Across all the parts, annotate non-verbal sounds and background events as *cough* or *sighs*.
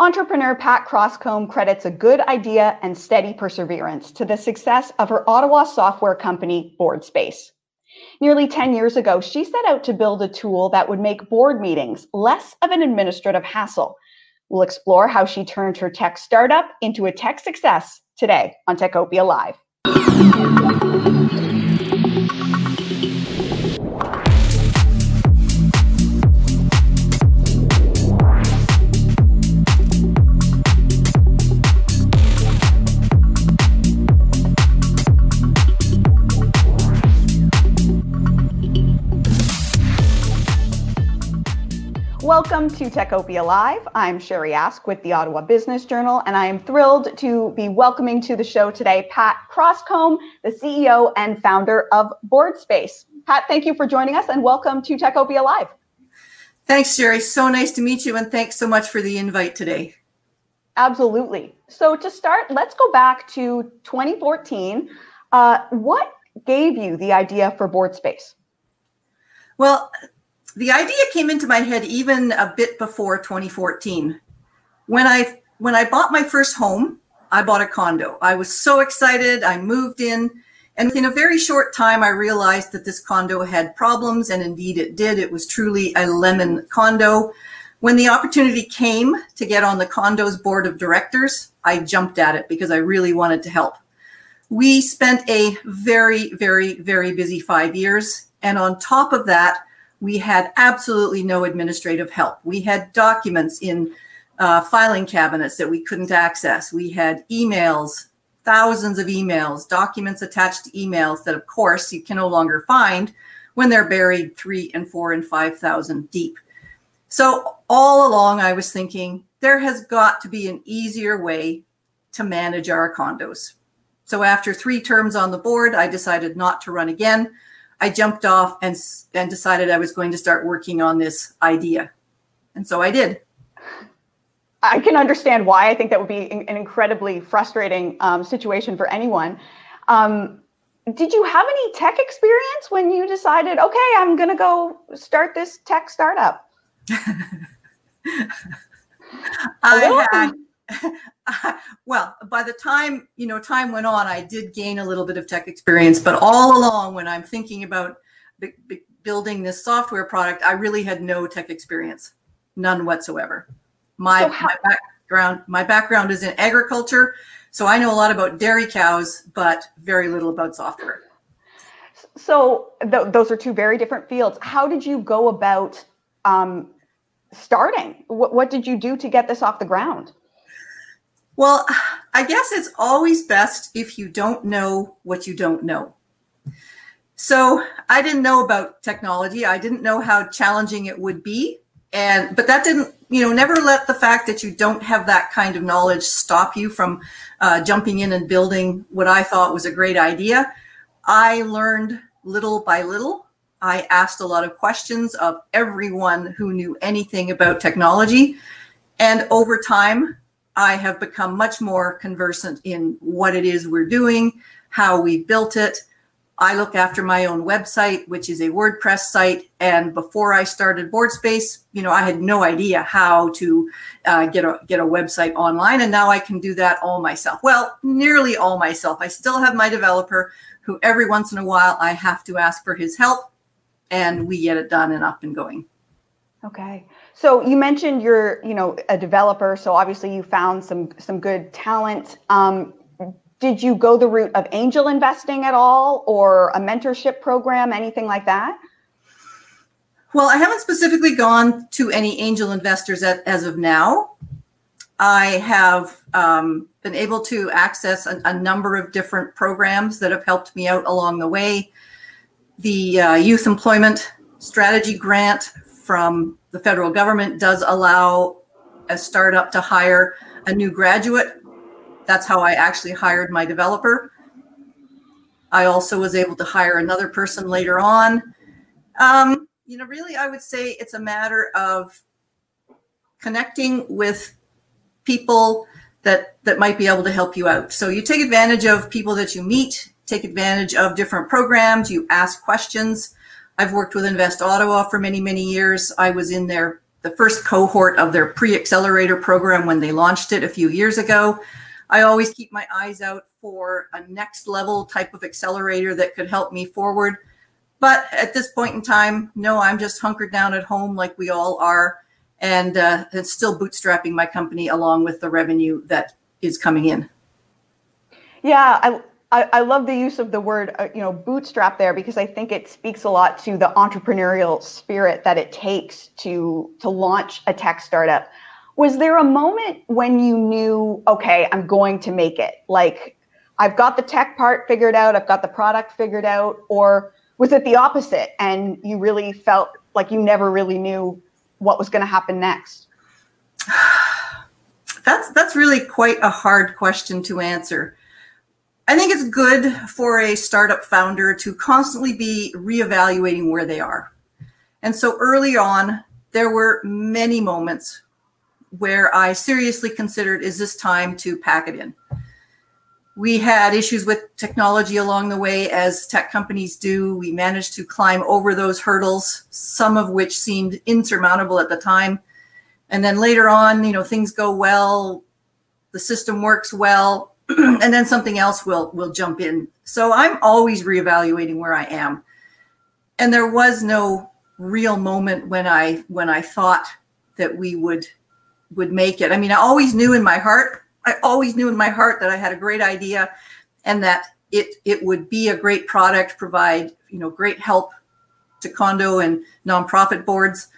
Entrepreneur Pat Crosscomb credits a good idea and steady perseverance to the success of her Ottawa software company, BoardSpace. Nearly 10 years ago, she set out to build a tool that would make board meetings less of an administrative hassle. We'll explore how she turned her tech startup into a tech success today on Techopia Live. Welcome to Techopia Live. I'm Sherry Ask with the Ottawa Business Journal, and I am thrilled to be welcoming to the show today Pat Crosscomb, the CEO and founder of BoardSpace. Pat, thank you for joining us and welcome to Techopia Live. Thanks, Sherry. So nice to meet you, and thanks so much for the invite today. Absolutely. So, to start, let's go back to 2014. Uh, what gave you the idea for BoardSpace? Well, the idea came into my head even a bit before 2014. When I when I bought my first home, I bought a condo. I was so excited. I moved in, and in a very short time, I realized that this condo had problems, and indeed it did. It was truly a lemon condo. When the opportunity came to get on the condo's board of directors, I jumped at it because I really wanted to help. We spent a very, very, very busy five years. And on top of that, we had absolutely no administrative help. We had documents in uh, filing cabinets that we couldn't access. We had emails, thousands of emails, documents attached to emails that, of course, you can no longer find when they're buried three and four and 5,000 deep. So, all along, I was thinking there has got to be an easier way to manage our condos. So, after three terms on the board, I decided not to run again. I jumped off and and decided I was going to start working on this idea, and so I did. I can understand why. I think that would be an incredibly frustrating um, situation for anyone. Um, did you have any tech experience when you decided, okay, I'm going to go start this tech startup? *laughs* I had *laughs* *laughs* well, by the time you know time went on, I did gain a little bit of tech experience. But all along, when I'm thinking about b- b- building this software product, I really had no tech experience, none whatsoever. My, so how- my background, my background is in agriculture, so I know a lot about dairy cows, but very little about software. So th- those are two very different fields. How did you go about um, starting? What, what did you do to get this off the ground? Well, I guess it's always best if you don't know what you don't know. So I didn't know about technology. I didn't know how challenging it would be. And, but that didn't, you know, never let the fact that you don't have that kind of knowledge stop you from uh, jumping in and building what I thought was a great idea. I learned little by little. I asked a lot of questions of everyone who knew anything about technology. And over time, I have become much more conversant in what it is we're doing, how we built it. I look after my own website, which is a WordPress site. And before I started BoardSpace, you know, I had no idea how to uh, get a get a website online, and now I can do that all myself. Well, nearly all myself. I still have my developer, who every once in a while I have to ask for his help, and we get it done and up and going. Okay. So you mentioned you're, you know, a developer. So obviously you found some some good talent. Um, did you go the route of angel investing at all, or a mentorship program, anything like that? Well, I haven't specifically gone to any angel investors at, as of now. I have um, been able to access a, a, number of different programs that have helped me out along the way. The uh, Youth Employment Strategy Grant from the federal government does allow a startup to hire a new graduate. That's how I actually hired my developer. I also was able to hire another person later on. Um, you know, really, I would say it's a matter of connecting with people that that might be able to help you out. So you take advantage of people that you meet, take advantage of different programs, you ask questions. I've worked with Invest Ottawa for many, many years. I was in their the first cohort of their pre-accelerator program when they launched it a few years ago. I always keep my eyes out for a next level type of accelerator that could help me forward. But at this point in time, no, I'm just hunkered down at home like we all are, and, uh, and still bootstrapping my company along with the revenue that is coming in. Yeah, I, I, I love the use of the word, uh, you know, bootstrap there because I think it speaks a lot to the entrepreneurial spirit that it takes to to launch a tech startup. Was there a moment when you knew, okay, I'm going to make it? Like, I've got the tech part figured out, I've got the product figured out, or was it the opposite and you really felt like you never really knew what was going to happen next? *sighs* That's that's really quite a hard question to answer. I think it's good for a startup founder to constantly be reevaluating where they are. And so early on, there were many moments where I seriously considered is this time to pack it in? We had issues with technology along the way, as tech companies do. We managed to climb over those hurdles, some of which seemed insurmountable at the time. And then later on, you know, things go well, the system works well, *clears throat* and then something else will will jump in. So I'm always reevaluating where I am. And there was no real moment when I when I thought that we would would make it. I mean, I always knew in my heart, I always knew in my heart that I had a great idea and that it it would be a great product, provide, you know, great help to condo and nonprofit boards.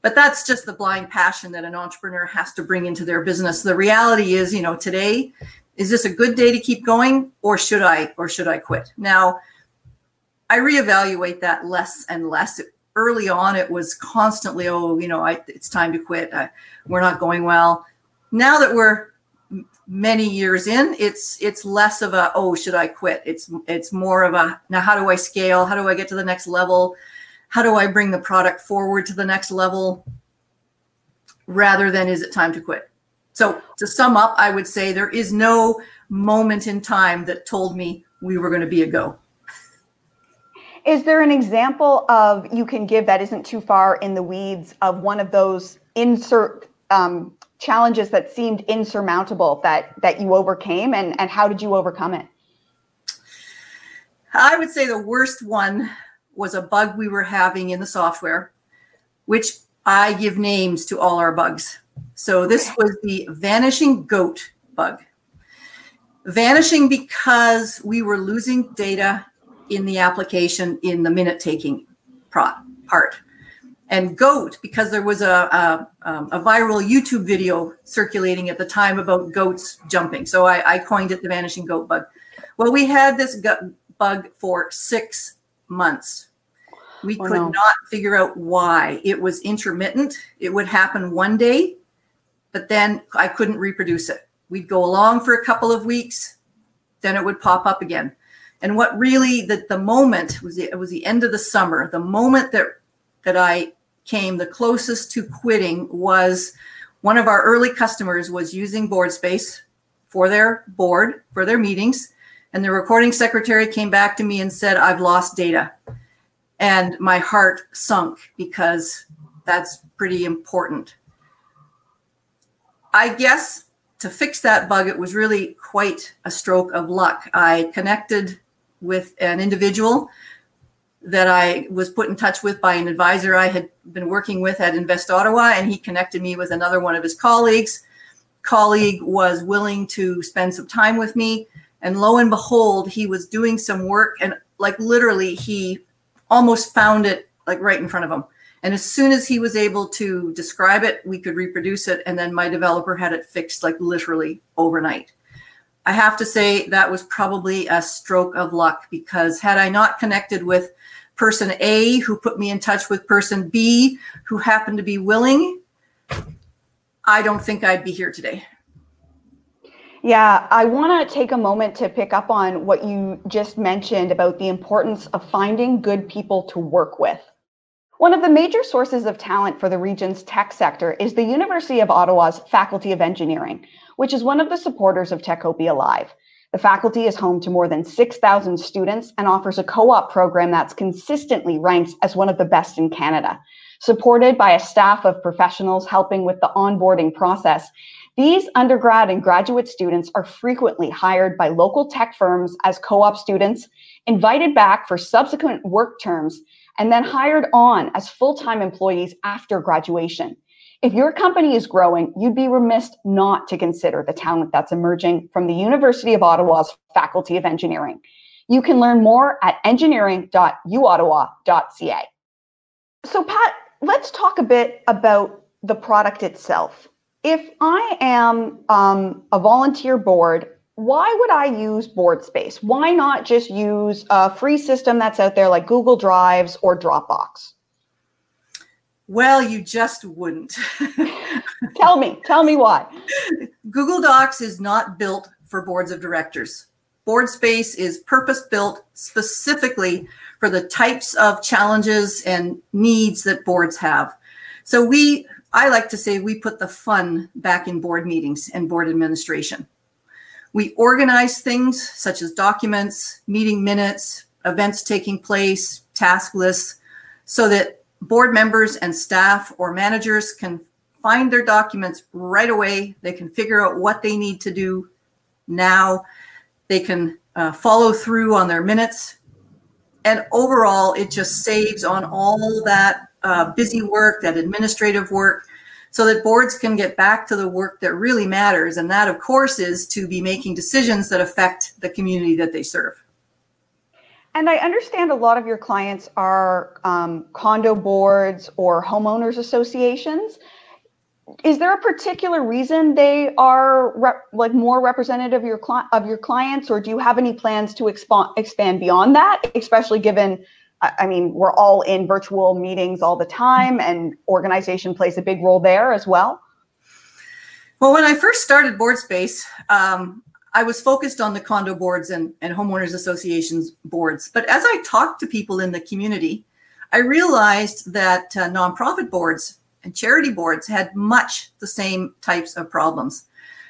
But that's just the blind passion that an entrepreneur has to bring into their business. The reality is, you know, today is this a good day to keep going or should I or should I quit? Now, I reevaluate that less and less. Early on, it was constantly, oh, you know, I, it's time to quit. Uh, we're not going well. Now that we're many years in, it's it's less of a oh, should I quit? It's it's more of a now how do I scale? How do I get to the next level? How do I bring the product forward to the next level? Rather than is it time to quit? So to sum up, I would say there is no moment in time that told me we were going to be a go. Is there an example of you can give that isn't too far in the weeds of one of those insert um, challenges that seemed insurmountable that that you overcame, and and how did you overcome it? I would say the worst one was a bug we were having in the software, which I give names to all our bugs. So this was the vanishing goat bug. Vanishing because we were losing data in the application in the minute taking part. And goat because there was a, a, um, a, viral YouTube video circulating at the time about goats jumping. So I, I coined it the vanishing goat bug. Well, we had this bug for six months. We oh, could no. not figure out why. It was intermittent. It would happen one day but then I couldn't reproduce it. We'd go along for a couple of weeks, then it would pop up again. And what really the, the moment was the, it was the end of the summer. The moment that that I came the closest to quitting was one of our early customers was using BoardSpace for their board for their meetings and the recording secretary came back to me and said i've lost data and my heart sunk because that's pretty important I guess to fix that bug, it was really quite a stroke of luck. I connected with an individual that I was put in touch with by an advisor I had been working with at Invest Ottawa, and he connected me with another one of his colleagues. Colleague was willing to spend some time with me, and lo and behold, he was doing some work, and like literally, he almost found it like right in front of him. And as soon as he was able to describe it, we could reproduce it. And then my developer had it fixed like literally overnight. I have to say that was probably a stroke of luck because had I not connected with person A who put me in touch with person B who happened to be willing, I don't think I'd be here today. Yeah, I want to take a moment to pick up on what you just mentioned about the importance of finding good people to work with. One of the major sources of talent for the region's tech sector is the University of Ottawa's Faculty of Engineering, which is one of the supporters of Techopia Live. The faculty is home to more than 6,000 students and offers a co op program that's consistently ranked as one of the best in Canada. supported by a staff of professionals helping with the onboarding process. These undergrad and graduate students are frequently hired by local tech firms as co op students, invited back for subsequent work terms, and then hired on as full time employees after graduation. If your company is growing, you'd be remiss not to consider the talent that's emerging from the University of Ottawa's Faculty of Engineering. You can learn more at engineering.uottawa.ca. So, Pat, let's talk a bit about the product itself. If I am um, a volunteer board, why would I use BoardSpace? Why not just use a free system that's out there like Google Drives or Dropbox? Well, you just wouldn't. *laughs* tell me, tell me why. Google Docs is not built for boards of directors. BoardSpace is purpose built specifically for the types of challenges and needs that boards have. So we, I like to say, we put the fun back in board meetings and board administration. We organize things such as documents, meeting minutes, events taking place, task lists, so that board members and staff or managers can find their documents right away. They can figure out what they need to do now. They can uh, follow through on their minutes. And overall, it just saves on all that uh, busy work, that administrative work, so that boards can get back to the work that really matters. And that, of course, is to be making decisions that affect the community that they serve. And I understand a lot of your clients are um, condo boards or homeowners associations. Is there a particular reason they are rep- like more representative of your cli- of your clients, or do you have any plans to expand expand beyond that? Especially given, I mean, we're all in virtual meetings all the time, and organization plays a big role there as well. Well, when I first started BoardSpace, um, I was focused on the condo boards and, and homeowners associations boards. But as I talked to people in the community, I realized that uh, nonprofit boards and charity boards had much the same types of problems.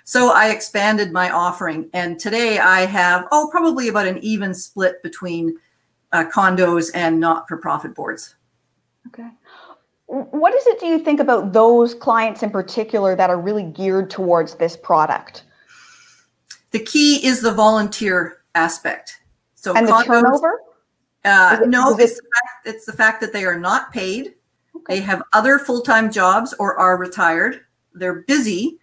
So I expanded my offering. And today I have, oh, probably about an even split between uh, condos and not for profit boards. Okay. What is it do you think about those clients in particular that are really geared towards this product? The key is the volunteer aspect. So and condos, the turnover? Uh, it, no, it's, it, the fact, it's the fact that they are not paid. Okay. They have other full-time jobs or are retired. They're busy.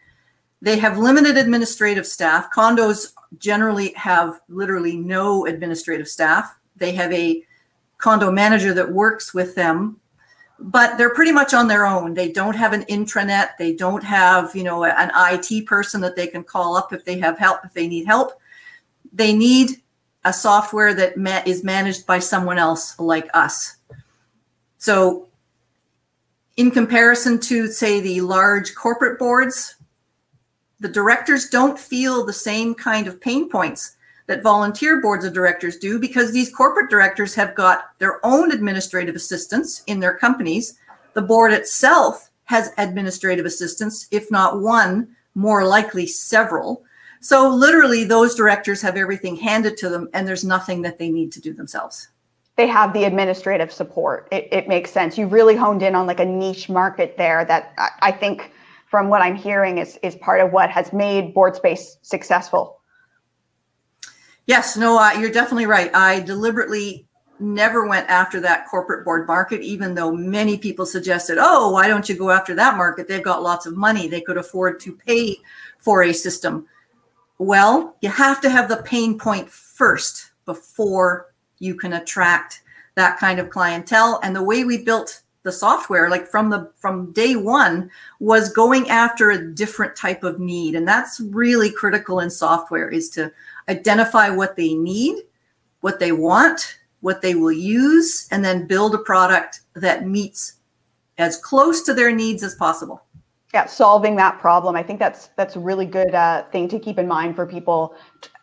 They have limited administrative staff. Condos generally have literally no administrative staff. They have a condo manager that works with them but they're pretty much on their own. They don't have an intranet. They don't have, you know, an IT person that they can call up if they have help, if they need help. They need a software that ma- is managed by someone else like us. So, in comparison to, say, the large corporate boards, the directors don't feel the same kind of pain points that volunteer boards of directors do because these corporate directors have got their own administrative assistants in their companies. The board itself has administrative assistants, if not one, more likely several. So literally, those directors have everything handed to them, and there's nothing that they need to do themselves. They have the administrative support. It, it makes sense. You really honed in on like a niche market there that I, I think, from what I'm hearing, is is part of what has made BoardSpace successful Yes, no, uh, you're definitely right. I deliberately never went after that corporate board market, even though many people suggested, oh, why don't you go after that market? They've got lots of money. They could afford to pay for a system. Well, you have to have the pain point first before you can attract that kind of clientele. And the way we built the software like from the from day one was going after a different type of need and that's really critical in software is to identify what they need, what they want, what they will use, and then build a product that meets as close to their needs as possible. Yeah, solving that problem. I think that's that's a really good uh, thing to keep in mind for people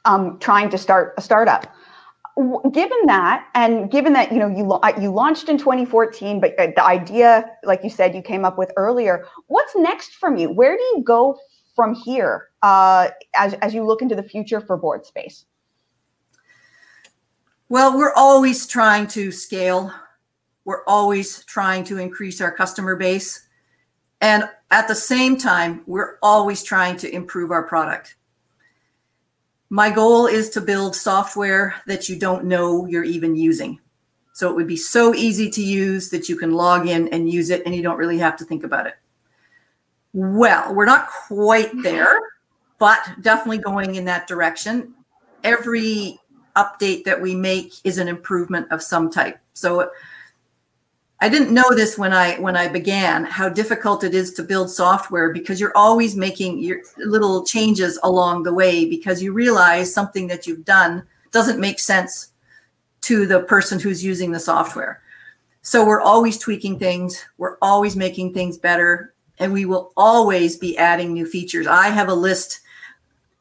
um, trying to start a startup. Given that, and given that you know you you launched in 2014, but uh, the idea, like you said, you came up with earlier. What's next from you? Where do you go from here uh, as, as you look into the future for BoardSpace? Well, we're always trying to scale. we're always trying to increase our customer base. And at the same time, we're always trying to improve our product. My goal is to build software that you don't know you're even using. So it would be so easy to use that you can log in and use it and you don't really have to think about it. Well, we're not quite there, but definitely going in that direction. Every update that we make is an improvement of some type. So I didn't know this when I when I began how difficult it is to build software because you're always making your little changes along the way because you realize something that you've done doesn't make sense to the person who's using the software. So we're always tweaking things, we're always making things better, and we will always be adding new features. I have a list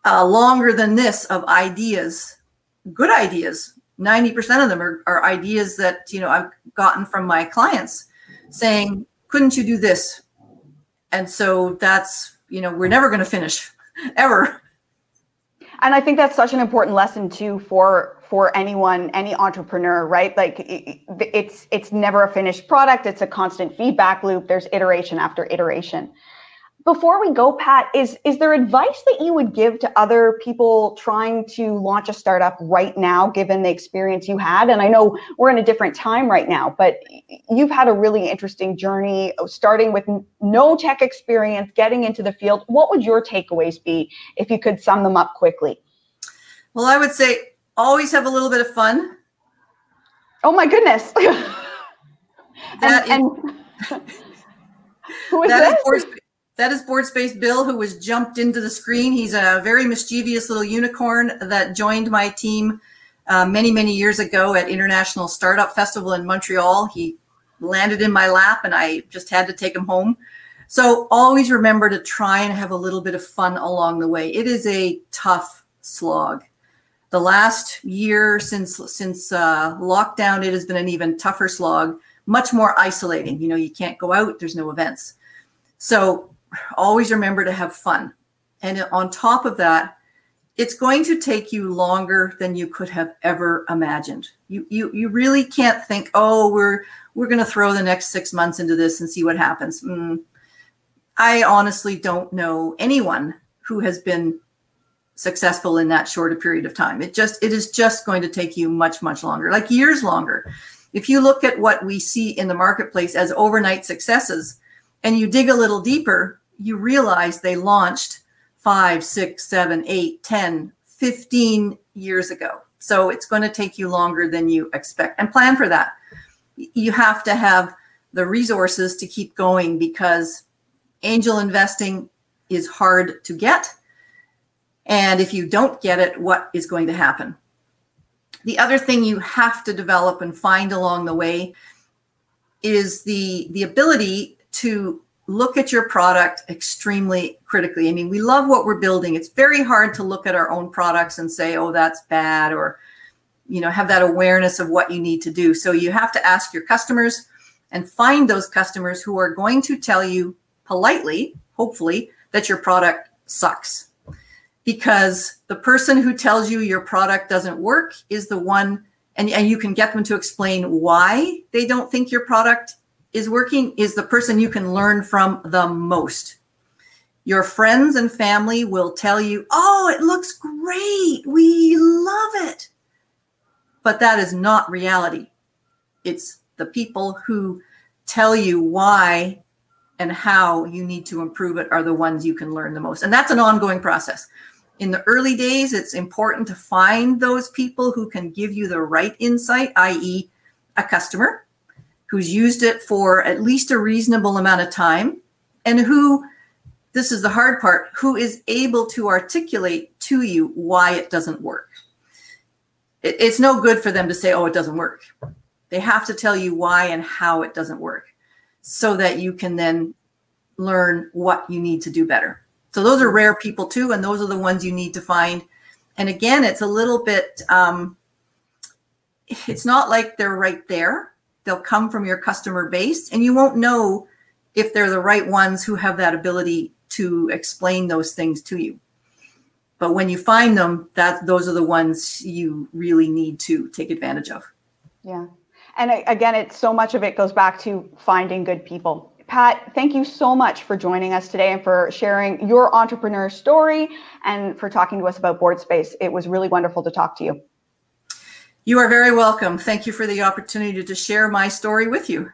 uh, longer than this of ideas, good ideas. 90% of them are, are ideas that you know i've gotten from my clients saying couldn't you do this? And so that's you know we're never going to finish *laughs* ever. And i think that's such an important lesson too for for anyone any entrepreneur right? Like it's it's never a finished product. It's a constant feedback loop. There's iteration after iteration before we go pat is is there advice that you would give to other people trying to launch a startup right now given the experience you had? And i know we're in a different time right now but you've had a really interesting journey starting with no tech experience getting into the field. What would your takeaways be if you could sum them up quickly? Well i would say always have a little bit of fun. Oh my goodness. *laughs* And, and *laughs* who is that this? Is that is Board Space Bill, who was jumped into the screen. He's a very mischievous little unicorn that joined my team uh, many, many years ago at International Startup Festival in Montreal. He landed in my lap and I just had to take him home. So always remember to try and have a little bit of fun along the way. It is a tough slog. The last year since since uh, lockdown, it has been an even tougher slog, much more isolating. You know, you can't go out, there's no events. So always remember to have fun. And on top of that, it's going to take you longer than you could have ever imagined. You you you really can't think, oh, we're we're going to throw the next six months into this and see what happens. Mm. I honestly don't know anyone who has been successful in that short a period of time. It just it is just going to take you much much longer, like years longer. If you look at what we see in the marketplace as overnight successes, and you dig a little deeper, you realize they launched five, six, seven, eight, 10, 15 years ago. So it's going to take you longer than you expect and plan for that. You have to have the resources to keep going because angel investing is hard to get. And if you don't get it, what is going to happen? The other thing you have to develop and find along the way is the, the ability to look at your product extremely critically. I mean, we love what we're building. It's very hard to look at our own products and say, oh, that's bad, or, you know, have that awareness of what you need to do. So you have to ask your customers and find those customers who are going to tell you politely, hopefully, that your product sucks. Because the person who tells you your product doesn't work is the one, and, and you can get them to explain why they don't think your product is working is the person you can learn from the most. Your friends and family will tell you, oh, it looks great. We love it. But that is not reality. It's the people who tell you why and how you need to improve it are the ones you can learn the most. And that's an ongoing process. In the early days, it's important to find those people who can give you the right insight, i.e., a customer who's used it for at least a reasonable amount of time and who this is the hard part who is able to articulate to you why it doesn't work. It, it's no good for them to say oh it doesn't work. They have to tell you why and how it doesn't work so that you can then learn what you need to do better. So those are rare people too and those are the ones you need to find. And again it's a little bit um, it's not like they're right there they'll come from your customer base and you won't know if they're the right ones who have that ability to explain those things to you but when you find them that those are the ones you really need to take advantage of yeah And again, it's so much of it goes back to finding good people. Pat, thank you so much for joining us today and for sharing your entrepreneur story and for talking to us about board space. It was really wonderful to talk to you. You are very welcome. Thank you for the opportunity to share my story with you.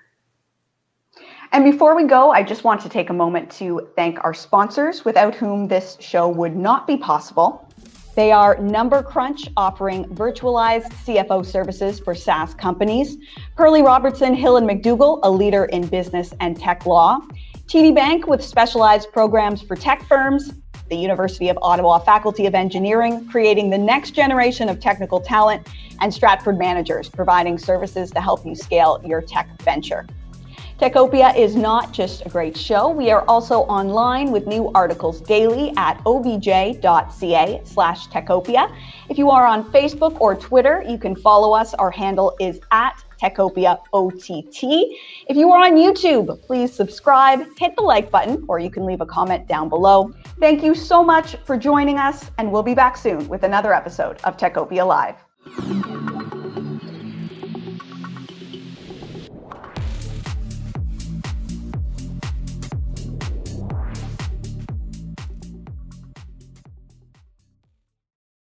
And before we go, I just want to take a moment to thank our sponsors, without whom this show would not be possible. They are Number Crunch, offering virtualized CFO services for SaaS companies, Perley Robertson, Hill and McDougall, a leader in business and tech law, TD Bank with specialized programs for tech firms, the University of Ottawa Faculty of Engineering, creating the next generation of technical talent, and Stratford Managers, providing services to help you scale your tech venture. Techopia is not just a great show. We are also online with new articles daily at obj.ca slash Techopia. If you are on Facebook or Twitter, you can follow us. Our handle is at Techopia OTT. If you are on YouTube, please subscribe, hit the like button, or you can leave a comment down below. Thank you so much for joining us, and we'll be back soon with another episode of Techopia Live.